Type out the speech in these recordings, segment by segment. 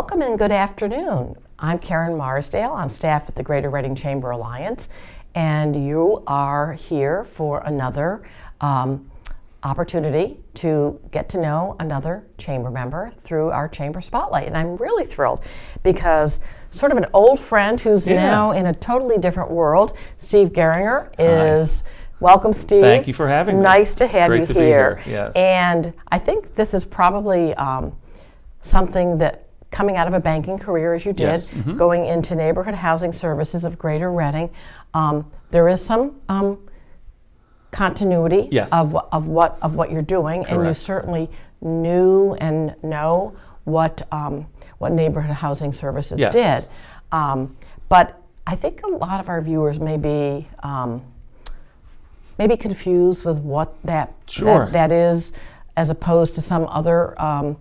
Welcome and good afternoon. I'm Karen Marsdale I'm staff at the Greater Reading Chamber Alliance, and you are here for another um, opportunity to get to know another chamber member through our chamber spotlight. And I'm really thrilled because sort of an old friend who's Yeah. now in a totally different world, Steve Geringer, is. Welcome, Steve. Thank you for having me. Nice to have Great you to here. here, yes. And I think this is probably um, something that coming out of a banking career as you did, Yes, mhm. going into neighborhood housing services of Greater Reading, um, there is some um, continuity Yes. of, of what of what you're doing, and you certainly knew and know what um, what neighborhood housing services Yes. did. Um, but I think a lot of our viewers may be um, maybe confused with what that Sure. that, that is, as opposed to some other um,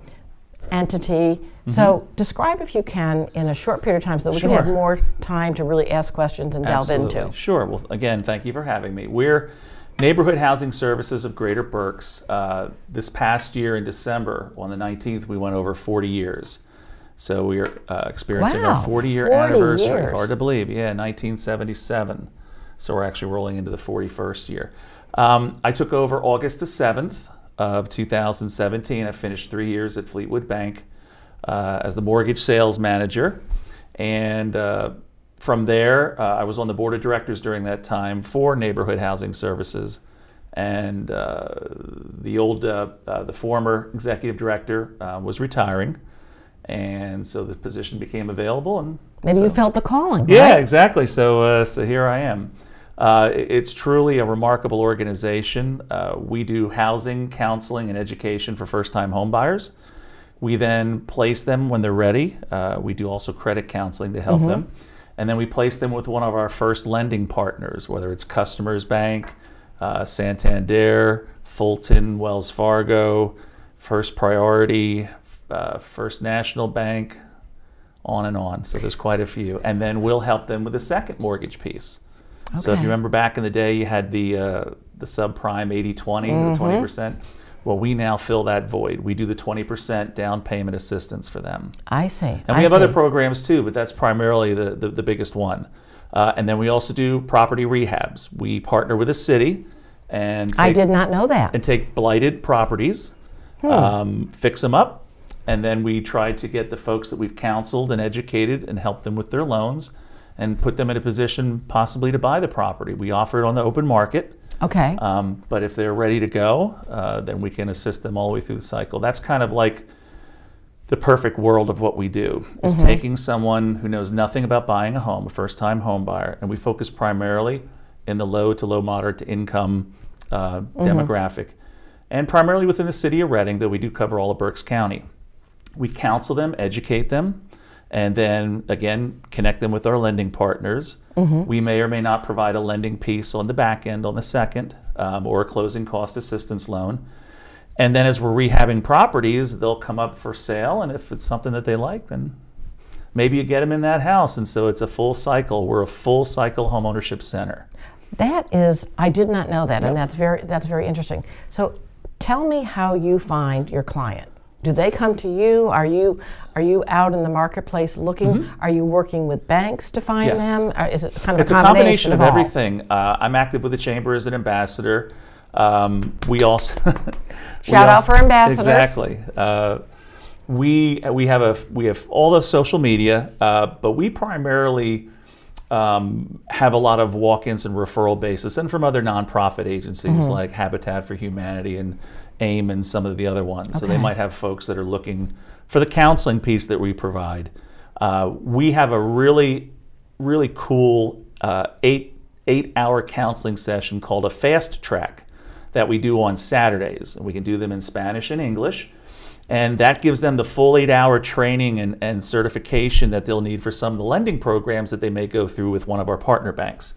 entity. So describe, if you can, in a short period of time, so that we can have Mm-hmm. More time to really ask questions and delve Absolutely. into. Sure. Well, again, thank you for having me. We're Neighborhood Housing Services of Greater Berks. Uh, this past year in December, on the 19th, we went over 40 years. So we are uh, experiencing Wow, our 40 year 40 anniversary. years. Hard to believe. Yeah, 1977. So we're actually rolling into the 41st year. Um, I took over August the 7th of 2017. I finished three years at Fleetwood Bank uh, as the mortgage sales manager. And uh, from there, uh, I was on the board of directors during that time for Neighborhood Housing Services. And uh, the old, uh, uh, the former executive director uh, was retiring. And so the position became available. And Maybe you felt the calling. yeah, right? exactly. So, uh, so here I am. Uh, it's truly a remarkable organization. Uh, we do housing, counseling, and education for first-time homebuyers. We then place them when they're ready. Uh, we do also credit counseling to help them, and then we place them with one of our first lending partners, whether it's Customers Bank, uh, Santander, Fulton, Wells Fargo, First Priority, uh, First National Bank, on and on. So there's quite a few. And then we'll help them with the second mortgage piece. So if you remember back in the day, you had the uh, the subprime 80-20, Mm-hmm. the 20 percent. Well, we now fill that void. We do the 20% down payment assistance for them. I see. And we have other programs too, but that's primarily the, the, the biggest one. Uh, and then we also do property rehabs. We partner with a city and I did not know that. and take blighted properties, um, fix them up, and then we try to get the folks that we've counseled and educated and help them with their loans and put them in a position possibly to buy the property. We offer it on the open market. Okay. Um, but if they're ready to go, uh, then we can assist them all the way through the cycle. That's kind of like the perfect world of what we do is taking someone who knows nothing about buying a home, a first-time home buyer, and we focus primarily in the low to low moderate to income uh, demographic, and primarily within the city of Reading, though we do cover all of Berks County. We counsel them, educate them, and then again connect them with our lending partners. We may or may not provide a lending piece on the back end on the second, um, or a closing cost assistance loan. And then as we're rehabbing properties, they'll come up for sale, and if it's something that they like, then maybe you get them in that house. And so it's a full cycle. We're a full cycle homeownership center. That is, I did not know that, and that's very that's very interesting. So, tell me how you find your client. Do they come to you? Are you are you out in the marketplace looking? Are you working with banks to find Mm-hmm. Yes. them? Or is it kind of It's a a combination of all? everything. Uh, I'm active with the chamber as an ambassador. Um, we also we Shout out also- for ambassadors. Exactly. Uh, we we have a we have all the social media, uh, but we primarily um, have a lot of walk-ins and referral basis, and from other nonprofit agencies Mm-hmm. like Habitat for Humanity and AIM and some of the other ones. So they might have folks that are looking for the counseling piece that we provide. Uh, we have a really really cool uh, eight eight hour counseling session called a fast track that we do on Saturdays. And we can do them in Spanish and English. And that gives them the full eight hour training and, and certification that they'll need for some of the lending programs that they may go through with one of our partner banks.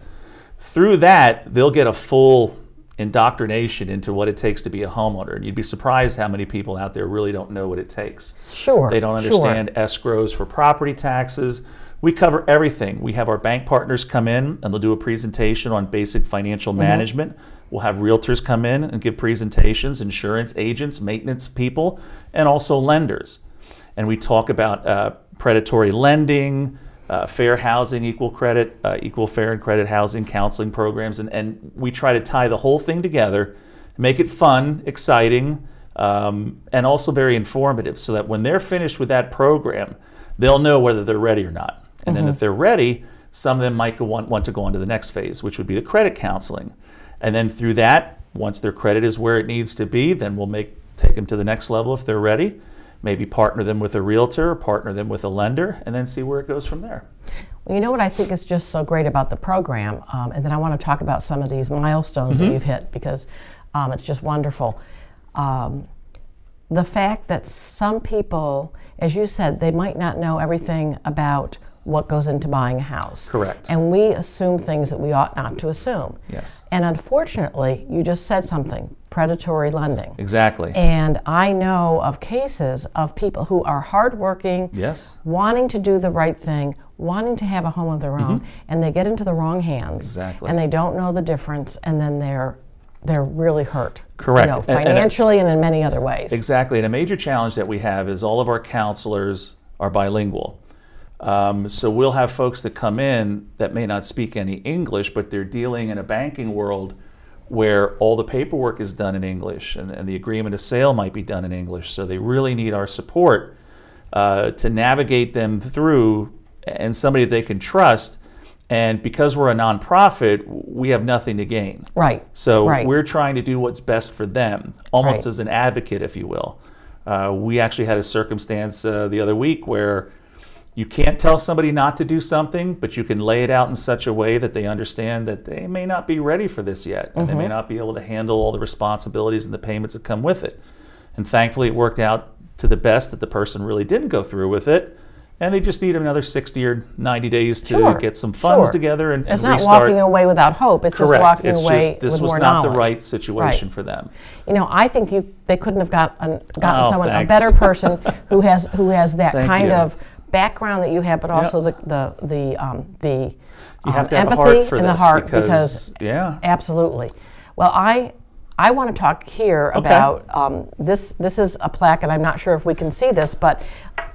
Through that, they'll get a full indoctrination into what it takes to be a homeowner. And you'd be surprised how many people out there really don't know what it takes. Sure. They don't sure. understand escrows for property taxes. We cover everything. We have our bank partners come in and they'll do a presentation on basic financial management. We'll have realtors come in and give presentations, insurance agents, maintenance people, and also lenders. And we talk about uh, predatory lending, uh, fair housing, equal credit, uh, equal fair and credit housing, counseling programs, and, and we try to tie the whole thing together, make it fun, exciting, um, and also very informative so that when they're finished with that program, they'll know whether they're ready or not. And then if they're ready, some of them might want, want to go on to the next phase, which would be the credit counseling. And then through that, once their credit is where it needs to be, then we'll make take them to the next level if they're ready. Maybe partner them with a realtor, partner them with a lender, and then see where it goes from there. Well, you know what I think is just so great about the program, um, and then I want to talk about some of these milestones that you've hit because um, it's just wonderful. Um, the fact that some people, as you said, they might not know everything about what goes into buying a house. Correct. And we assume things that we ought not to assume. Yes. And unfortunately, you just said something predatory lending. Exactly. And I know of cases of people who are hardworking, yes. wanting to do the right thing, wanting to have a home of their mm-hmm. own, and they get into the wrong hands. Exactly. And they don't know the difference, and then they're they're really hurt. Correct. You know, And- and- financially and, in many other ways. Exactly. And a major challenge that we have is all of our counselors are bilingual. Um, so we'll have folks that come in that may not speak any English, but they're dealing in a banking world where all the paperwork is done in English and, and the agreement of sale might be done in English. So they really need our support uh, to navigate them through and somebody they can trust. And because we're a nonprofit, we have nothing to gain. Right. So Right. we're trying to do what's best for them, almost Right. as an advocate, if you will. Uh, we actually had a circumstance uh, the other week where you can't tell somebody not to do something, but you can lay it out in such a way that they understand that they may not be ready for this yet, and they may mm-hmm. not be able to handle all the responsibilities and the payments that come with it. And thankfully, it worked out to the best that the person really didn't go through with it, and they just need another 60 or 90 days to Sure, get some funds sure. together and, and It's not restart. walking away without hope. It's just walking it's away just this with was more not the right situation Right. for them. You know, I think you they couldn't have got an, gotten Oh, someone a better person who has who has that kind you. of background that you have, but also the the the um, the You have um, to have a empathy heart for and this the heart because, yeah, Absolutely. Well, I I want to talk here about um, this. This is a plaque, and I'm not sure if we can see this, but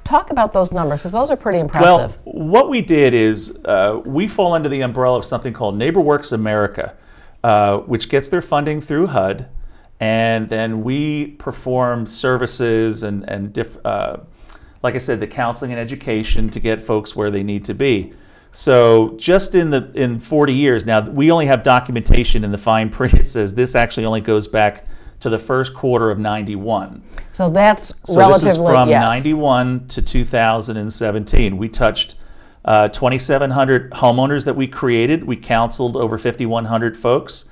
talk about those numbers because those are pretty impressive. Well, what we did is uh, we fall under the umbrella of something called NeighborWorks America, uh, which gets their funding through HUD, and then we perform services and and diff, uh, like I said, the counseling and education to get folks where they need to be. So just in the in 40 years now, we only have documentation in the fine print. It says this actually only goes back to the first quarter of 91. so that's So relatively this is from yes. 91 to 2017. We touched uh, 2,700 homeowners that we created. We counseled over 5,100 folks.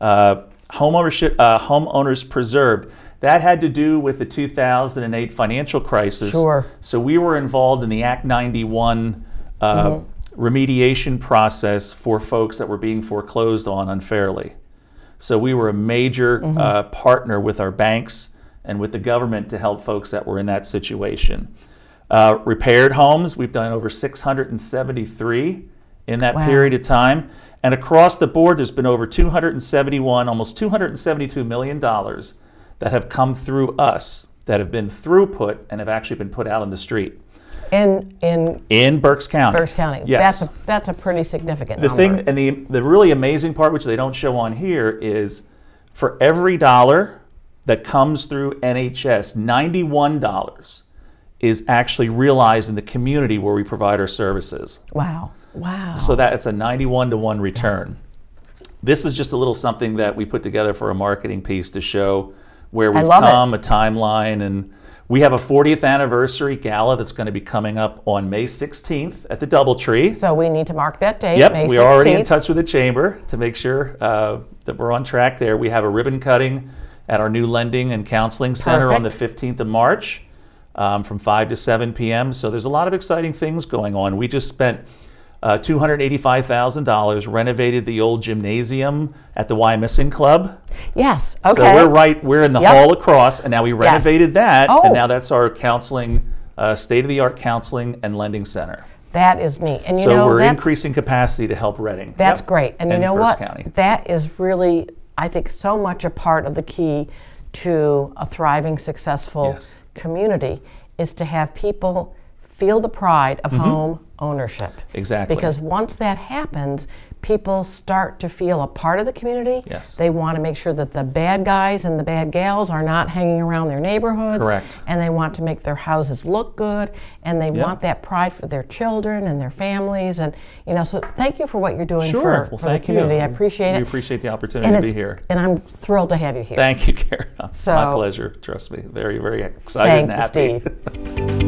Uh, homeownership, uh, homeowners preserved. That had to do with the 2008 financial crisis. Sure. So we were involved in the Act 91 uh, remediation process for folks that were being foreclosed on unfairly. So we were a major uh, partner with our banks and with the government to help folks that were in that situation. Uh, repaired homes, we've done over 673 in that Wow. period of time. And across the board, there's been over 271, almost 272 million dollars that have come through us, that have been throughput and have actually been put out on the street in in in Berks County. Berks County. Yes. That's a that's a pretty significant The number. thing and the the really amazing part, which they don't show on here, is for every dollar that comes through NHS, ninety-one dollars is actually realized in the community where we provide our services. wow. Wow. So that's a ninety-one to one return. This is just a little something that we put together for a marketing piece to show where we've love it. come, a timeline, and we have a 40th anniversary gala that's going to be coming up on May 16th at the DoubleTree. So we need to mark that date. Yep, May we're already in touch with the chamber to make sure uh, that we're on track there. We have a ribbon cutting at our new lending and counseling center on the 15th of March um, from 5 to 7 p.m. So there's a lot of exciting things going on. We just spent uh, $285,000, renovated the old gymnasium at the Wyomissing Club. Yes. Okay. So we're right, we're in the Yep. hall across, and now we renovated that, Oh. and now that's our counseling, uh, state-of-the-art counseling and lending center. That is neat. And you So know we're increasing capacity to help Reading. That's Yep. great. And you know Berks what? County. That is really, I think, so much a part of the key to a thriving, successful Yes. community is to have people feel the pride of home ownership. Mm-hmm. Exactly. Because once that happens, people start to feel a part of the community. Yes. They want to make sure that the bad guys and the bad gals are not hanging around their neighborhoods. Correct. And they want to make their houses look good and they want that pride for their children and their families and you know so thank you for what you're doing Sure. for, well, for thank the community. you. I appreciate We it. We appreciate the opportunity and to be here. And I'm thrilled to have you here. Thank you, Karen. It's my pleasure. Trust me. Very, very excited and happy. Steve.